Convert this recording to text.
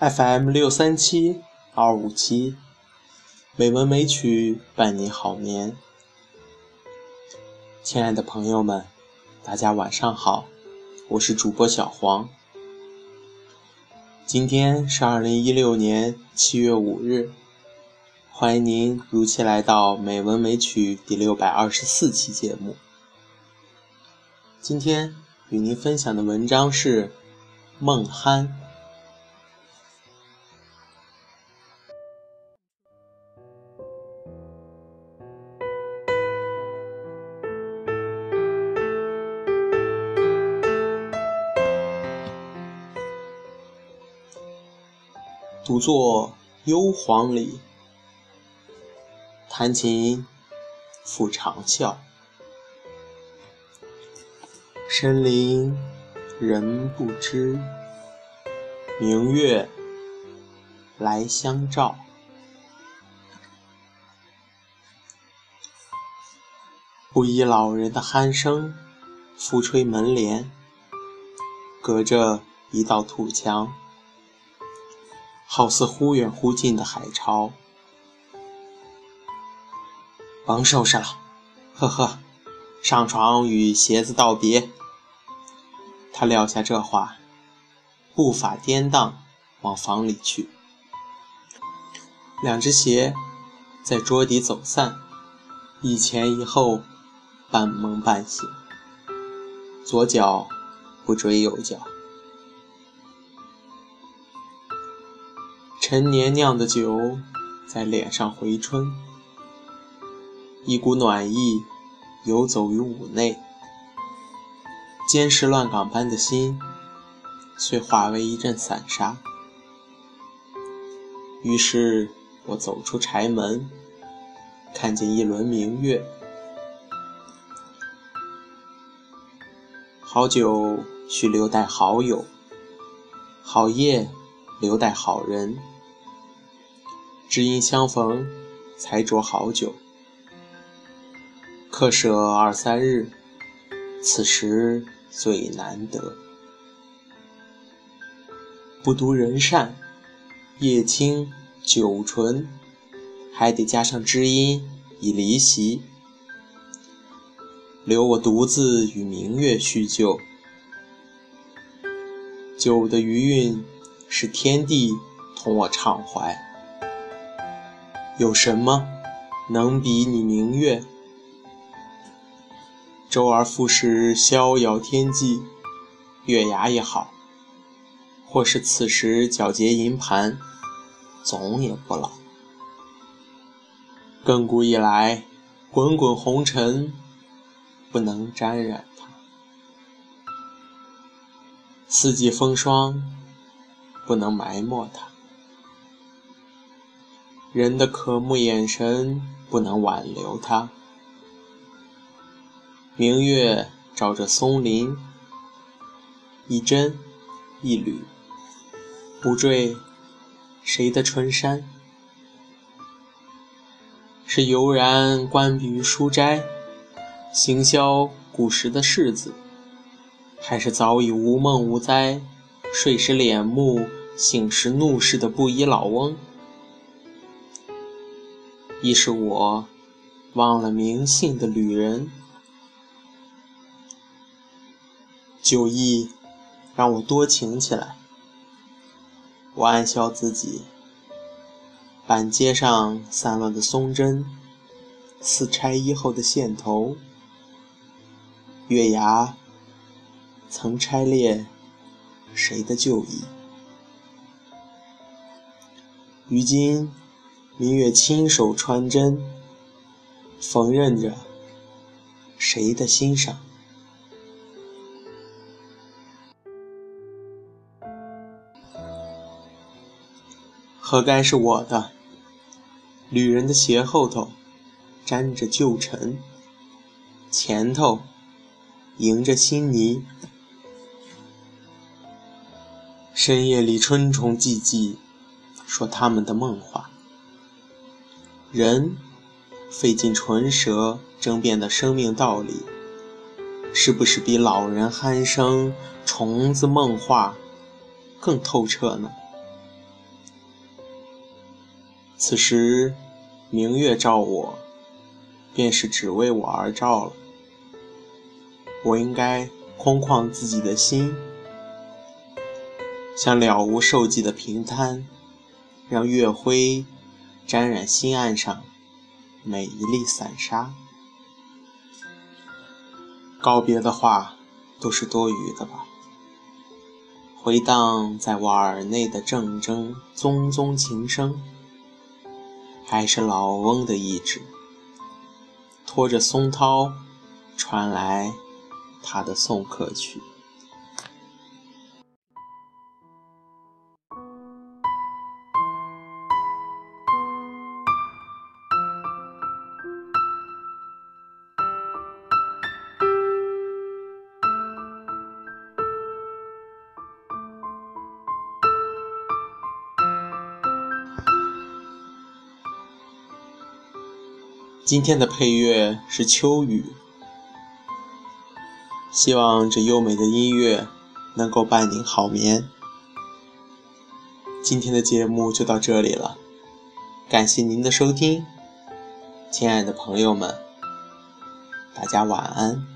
FM 六三七二五七，美文美曲伴你好眠。亲爱的朋友们，大家晚上好，我是主播小黄。今天是二零一六年七月五日，欢迎您如期来到《美文美曲》第六百二十四期节目。今天与您分享的文章是《梦酣》。独坐幽篁里，弹琴复长啸。深林人不知，明月来相照。布衣老人的鼾声，拂吹门帘，隔着一道土墙。好似忽远忽近的海潮，甭收拾了，呵呵，上床与鞋子道别。他撂下这话，步伐颠荡往房里去。两只鞋在桌底走散，一前一后，半梦半醒。左脚不追右脚。陈年酿的酒在脸上回春，一股暖意游走于五内，坚实乱岗般的心遂化为一阵散沙。于是我走出柴门，看见一轮明月。好酒须留待好友，好夜留待好人。知音相逢，才酌好酒。客舍二三日，此时最难得。不独人善，夜清酒醇，还得加上知音以离席。留我独自与明月叙旧。酒的余韵，是天地同我畅怀。有什么能比你明月？周而复始，逍遥天际，月牙也好；或是此时皎洁银盘，总也不老。亘古以来，滚滚红尘不能沾染它；四季风霜不能埋没它。人的渴慕眼神不能挽留它。明月照着松林，一针一缕，不坠谁的春衫？是悠然观笔于书斋，行销古时的世子，还是早已无梦无灾，睡时敛目，醒时怒视的布衣老翁？亦是我忘了名姓的旅人，酒意让我多情起来。我暗笑自己，板街上散乱的松针，似拆衣后的线头。月牙曾拆裂谁的旧衣？如今。明月亲手穿针，缝纫着谁的心上？何该是我的？旅人的鞋后头沾着旧尘，前头迎着新泥。深夜里春虫寂寂，说他们的梦话。人费尽唇舌争辩的生命道理，是不是比老人鼾声、虫子梦话更透彻呢？此时明月照我，便是只为我而照了。我应该空旷自己的心，像了无受际的平滩，让月辉沾染心岸上每一粒散沙。告别的话都是多余的吧？回荡在我耳内的铮铮宗宗琴声，还是老翁的意志，拖着松涛传来。他的送客曲。今天的配乐是秋雨。希望这优美的音乐能够伴您好眠。今天的节目就到这里了，感谢您的收听，亲爱的朋友们，大家晚安。